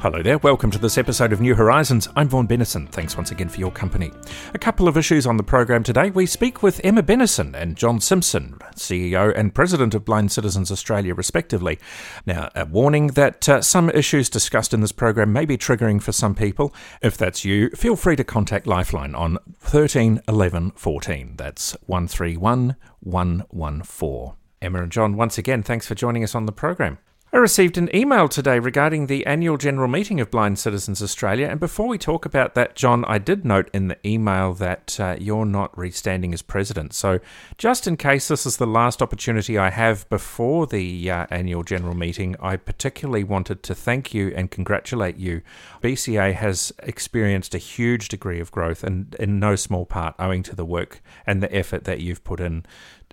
Hello there, welcome to this episode of New Horizons. I'm Vaughan Bennison. Thanks once again for your company. A couple of issues on the program today. We speak with Emma Bennison and John Simpson, CEO and President of Blind Citizens Australia, respectively. Now, a warning that uh, some issues discussed in this program may be triggering for some people. If that's you, feel free to contact Lifeline on 13 11 14. That's 131 114. Emma and John, once again, thanks for joining us on the program. I received an email today regarding the annual general meeting of Blind Citizens Australia. And before we talk about that, John, I did note in the email that uh, you're not restanding as president. So, just in case this is the last opportunity I have before the uh, annual general meeting, I particularly wanted to thank you and congratulate you. BCA has experienced a huge degree of growth, and in no small part owing to the work and the effort that you've put in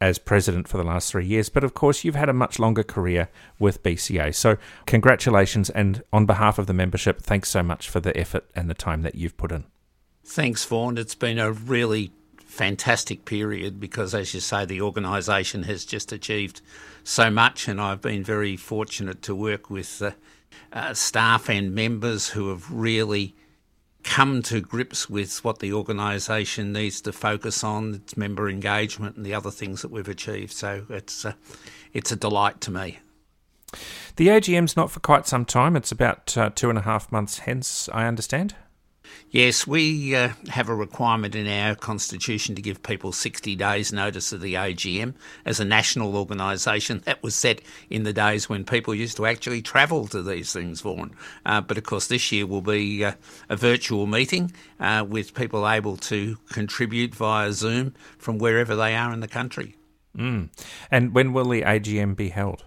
as president for the last three years. But of course, you've had a much longer career with BCA. So, congratulations. And on behalf of the membership, thanks so much for the effort and the time that you've put in. Thanks, Vaughan. It's been a really fantastic period because, as you say, the organisation has just achieved so much, and I've been very fortunate to work with uh, uh, staff and members who have really come to grips with what the organisation needs to focus on, its member engagement, and the other things that we've achieved. So it's a, it's a delight to me. The AGM's not for quite some time. It's about uh, two and a half months hence, I understand. Yes, we uh, have a requirement in our constitution to give people 60 days' notice of the AGM as a national organisation. That was set in the days when people used to actually travel to these things, Vaughan. Uh, but of course, this year will be uh, a virtual meeting uh, with people able to contribute via Zoom from wherever they are in the country. Mm. And when will the AGM be held?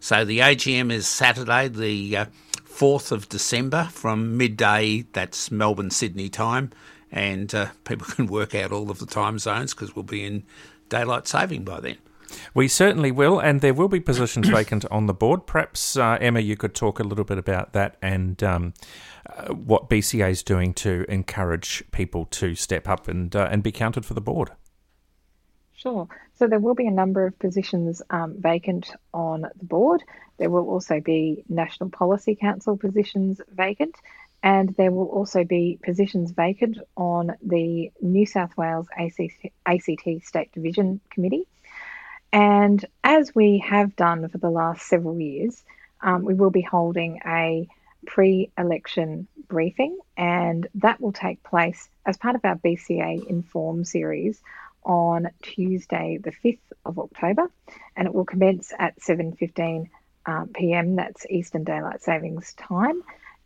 So the AGM is Saturday, the uh, 4th of December from midday, that's Melbourne, Sydney time, and uh, people can work out all of the time zones because we'll be in daylight saving by then. We certainly will, and there will be positions vacant on the board. Perhaps, uh, Emma, you could talk a little bit about that and um, uh, what BCA is doing to encourage people to step up and uh, and be counted for the board. Sure. So there will be a number of positions um, vacant on the board. There will also be National Policy Council positions vacant, and there will also be positions vacant on the New South Wales ACT, ACT State Division Committee. And as we have done for the last several years, um, we will be holding a pre election briefing, and that will take place as part of our BCA Inform series on Tuesday, the 5th of October, and it will commence at 7:15 uh, p.m. That's Eastern Daylight Savings Time.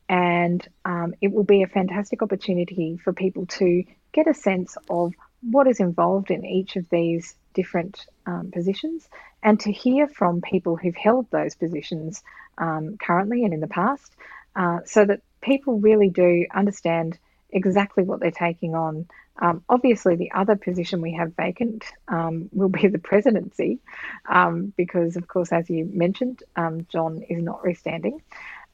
And um, it will be a fantastic opportunity for people to get a sense of what is involved in each of these different um, positions and to hear from people who've held those positions um, currently and in the past uh, so that people really do understand exactly what they're taking on. Um, obviously, the other position we have vacant um, will be the presidency, um, because, of course, as you mentioned, um, John is not restanding.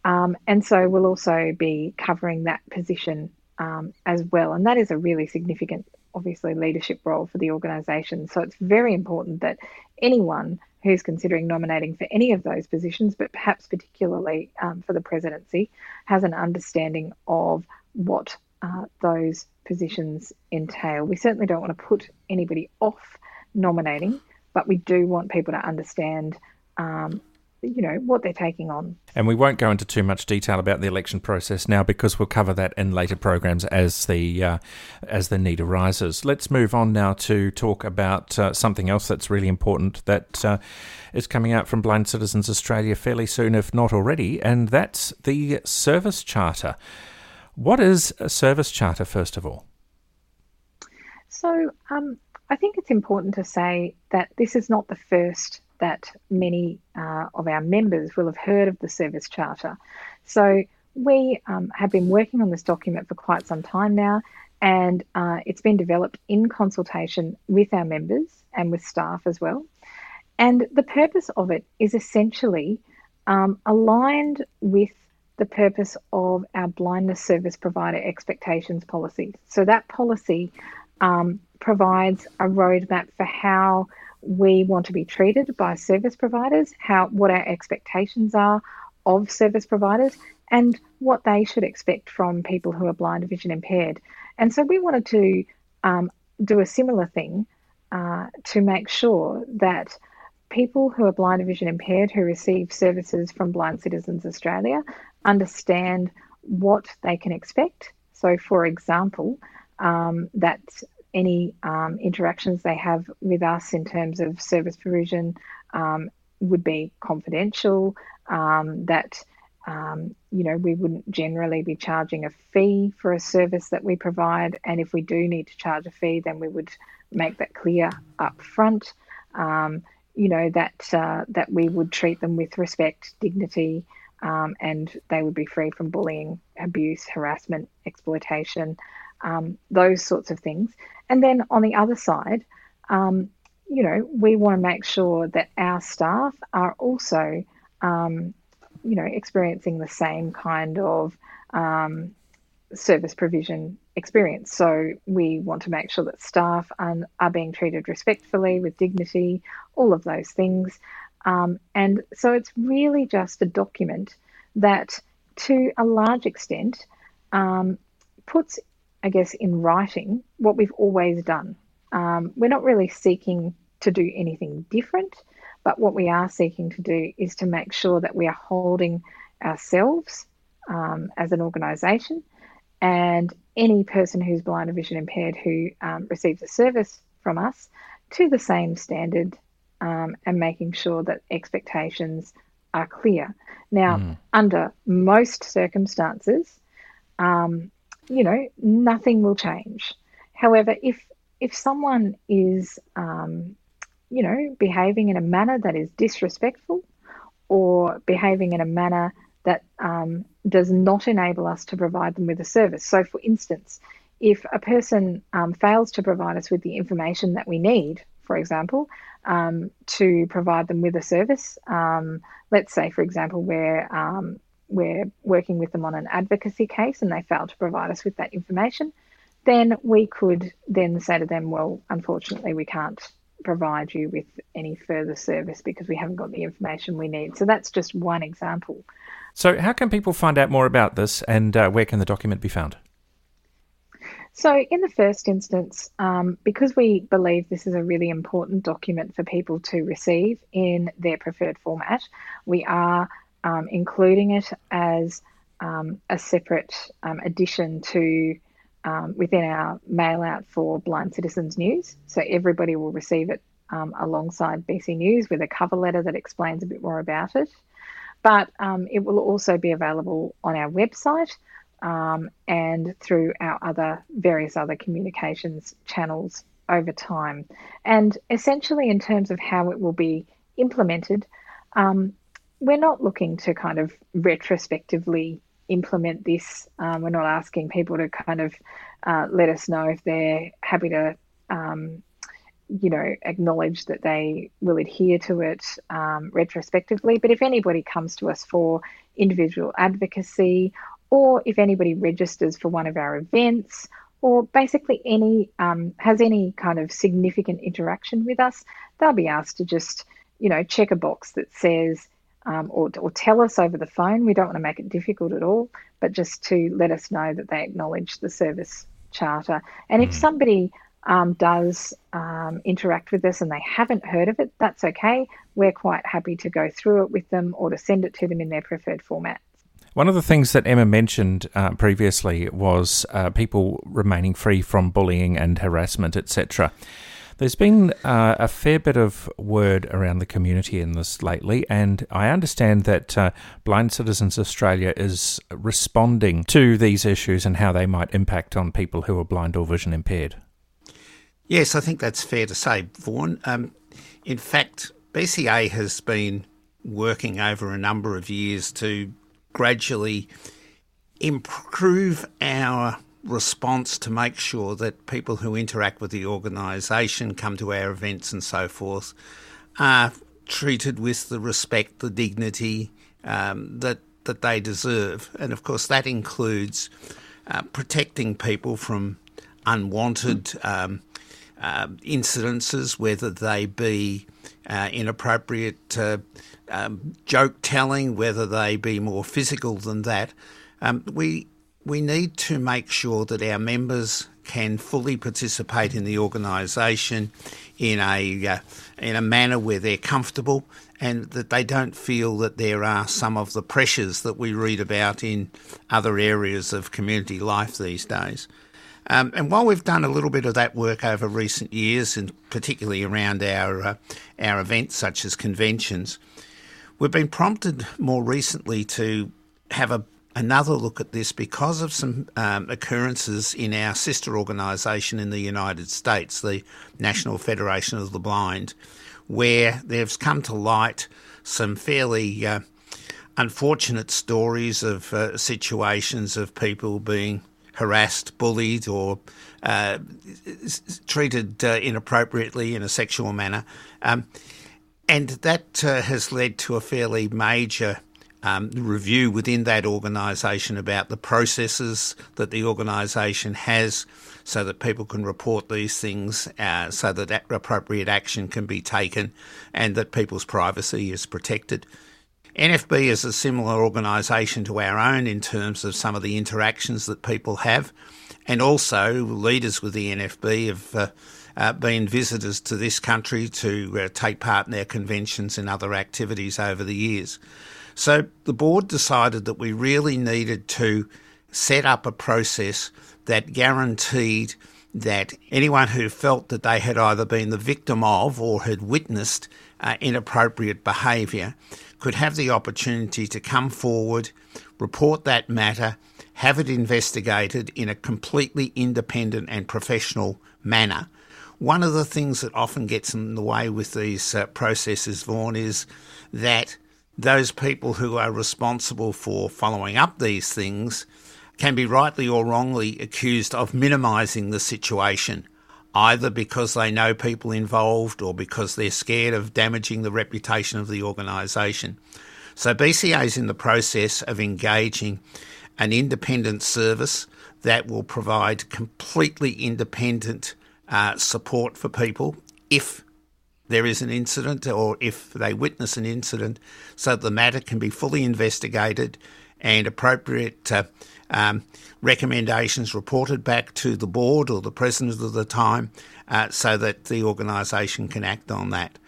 Um, and so we'll also be covering that position um, as well. And that is a really significant, obviously, leadership role for the organisation. So it's very important that anyone who's considering nominating for any of those positions, but perhaps particularly for the presidency, has an understanding of what uh, those positions entail. We certainly don't want to put anybody off nominating, but we do want people to understand. Um, you know what they're taking on. And we won't go into too much detail about the election process now because we'll cover that in later programs as the uh, as the need arises. Let's move on now to talk about uh, something else that's really important that uh, is coming out from Blind Citizens Australia fairly soon, if not already, and that's the service charter. What is a service charter, first of all? So, um, I think it's important to say that this is not the first that many uh, of our members will have heard of the service charter. So, we um, have been working on this document for quite some time now, and uh, it's been developed in consultation with our members and with staff as well. And the purpose of it is essentially um, aligned with the purpose of our blindness service provider expectations policy. So that policy um, provides a roadmap for how we want to be treated by service providers, how what our expectations are of service providers, and what they should expect from people who are blind or vision impaired. And so we wanted to um, do a similar thing uh, to make sure that people who are blind or vision impaired who receive services from Blind Citizens Australia understand what they can expect. So, for example, um, that any um, interactions they have with us in terms of service provision um, would be confidential, um, that um, you know we wouldn't generally be charging a fee for a service that we provide, and if we do need to charge a fee, then we would make that clear up front. Um, you know that uh, that we would treat them with respect, dignity, um, and they would be free from bullying, abuse, harassment, exploitation, um, those sorts of things. And then on the other side, um, you know, we want to make sure that our staff are also, um, you know, experiencing the same kind of um, service provision experience. So we want to make sure that staff are, are being treated respectfully, with dignity, all of those things. Um, and so it's really just a document that, to a large extent, um, puts, I guess, in writing what we've always done. Um, we're not really seeking to do anything different, but what we are seeking to do is to make sure that we are holding ourselves um, as an organisation and any person who's blind or vision impaired who um, receives a service from us to the same standard um, and making sure that expectations are clear. Now, mm. under most circumstances, um, you know, nothing will change. However, if if someone is, um, you know, behaving in a manner that is disrespectful or behaving in a manner that um, does not enable us to provide them with a service. So, for instance, if a person um, fails to provide us with the information that we need, for example, um, to provide them with a service, um, let's say, for example, we're um, we're working with them on an advocacy case and they fail to provide us with that information, then we could then say to them, well, unfortunately, we can't provide you with any further service because we haven't got the information we need. So that's just one example. So, how can people find out more about this and uh, where can the document be found? So, in the first instance, um, because we believe this is a really important document for people to receive in their preferred format, we are um, including it as um, a separate um, addition to um, within our mail out for Blind Citizens News. So, everybody will receive it um, alongside BC News with a cover letter that explains a bit more about it but um, it will also be available on our website um, and through our other various other communications channels over time. And essentially, in terms of how it will be implemented, um, we're not looking to kind of retrospectively implement this. Um, we're not asking people to kind of uh, let us know if they're happy to um, you know, acknowledge that they will adhere to it um, retrospectively. But if anybody comes to us for individual advocacy, or if anybody registers for one of our events, or basically any um, has any kind of significant interaction with us, they'll be asked to just, you know, check a box that says. Um, or, or tell us over the phone. We don't want to make it difficult at all, but just to let us know that they acknowledge the service charter. And if hmm. somebody um, does um, interact with us and they haven't heard of it, that's okay. We're quite happy to go through it with them or to send it to them in their preferred format. One of the things that Emma mentioned uh, previously was uh, people remaining free from bullying and harassment, etc. There's been uh, a fair bit of word around the community in this lately, and I understand that uh, Blind Citizens Australia is responding to these issues and how they might impact on people who are blind or vision impaired. Yes, I think that's fair to say, Vaughan. Um, in fact, BCA has been working over a number of years to gradually improve our response to make sure that people who interact with the organisation, come to our events and so forth, are treated with the respect, the dignity um, that that they deserve, and of course that includes uh, protecting people from unwanted um, uh, incidences, whether they be uh, inappropriate uh, um, joke telling, whether they be more physical than that. Um, we we need to make sure that our members can fully participate in the organisation in a uh, in a manner where they're comfortable and that they don't feel that there are some of the pressures that we read about in other areas of community life these days. Um, and while we've done a little bit of that work over recent years, and particularly around our uh, our events such as conventions, we've been prompted more recently to have a another look at this because of some um, occurrences in our sister organisation in the United States, the National Federation of the Blind, where there's come to light some fairly uh, unfortunate stories of uh, situations of people being harassed, bullied, or uh, treated uh, inappropriately in a sexual manner. Um, and that uh, has led to a fairly major um, review within that organisation about the processes that the organisation has so that people can report these things uh, so that appropriate action can be taken and that people's privacy is protected. NFB is a similar organisation to our own in terms of some of the interactions that people have, and also leaders with the NFB have uh, uh, been visitors to this country to uh, take part in their conventions and other activities over the years. So the board decided that we really needed to set up a process that guaranteed that anyone who felt that they had either been the victim of or had witnessed uh, inappropriate behaviour could have the opportunity to come forward, report that matter, have it investigated in a completely independent and professional manner. One of the things that often gets in the way with these uh, processes, Vaughan, is that those people who are responsible for following up these things can be rightly or wrongly accused of minimising the situation, either because they know people involved or because they're scared of damaging the reputation of the organisation. So BCA is in the process of engaging an independent service that will provide completely independent uh, support for people if there is an incident or if they witness an incident, so that the matter can be fully investigated and appropriate uh, um, recommendations reported back to the board or the president of the time uh, so that the organisation can act on that.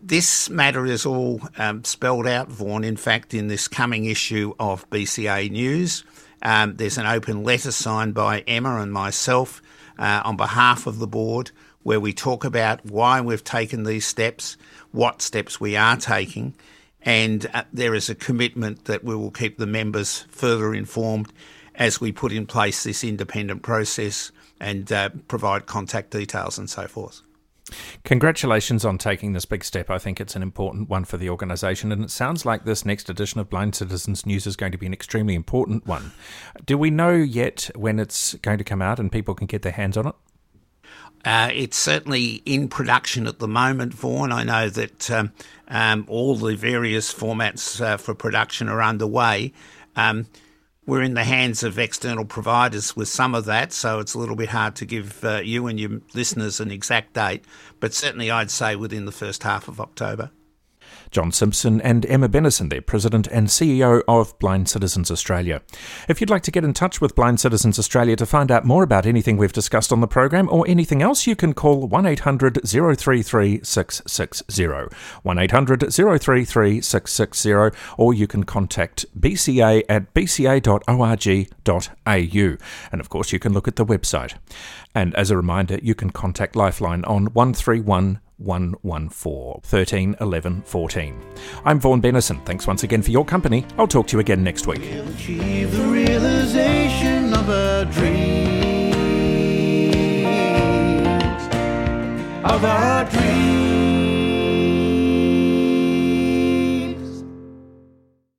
This matter is all um, spelled out, Vaughan, in fact, in this coming issue of BCA News. Um, there's an open letter signed by Emma and myself uh, on behalf of the board where we talk about why we've taken these steps, what steps we are taking, and uh, there is a commitment that we will keep the members further informed as we put in place this independent process and uh, provide contact details and so forth. Congratulations on taking this big step. I think it's an important one for the organisation, and it sounds like this next edition of Blind Citizens News is going to be an extremely important one. Do we know yet when it's going to come out and people can get their hands on it? Uh, it's certainly in production at the moment, Vaughan. I know that um, um, all the various formats uh, for production are underway. Um, we're in the hands of external providers with some of that, so it's a little bit hard to give uh, you and your listeners an exact date, but certainly I'd say within the first half of October. John Simpson and Emma Bennison, their President and CEO of Blind Citizens Australia. If you'd like to get in touch with Blind Citizens Australia to find out more about anything we've discussed on the program or anything else, you can call 1800 033 660. 1800 033 660, or you can contact bca at bca.org.au. And of course, you can look at the website. And as a reminder, you can contact Lifeline on 131 114 13 11 14. I'm Vaughan Bennison. Thanks once again for your company. I'll talk to you again next week. We'll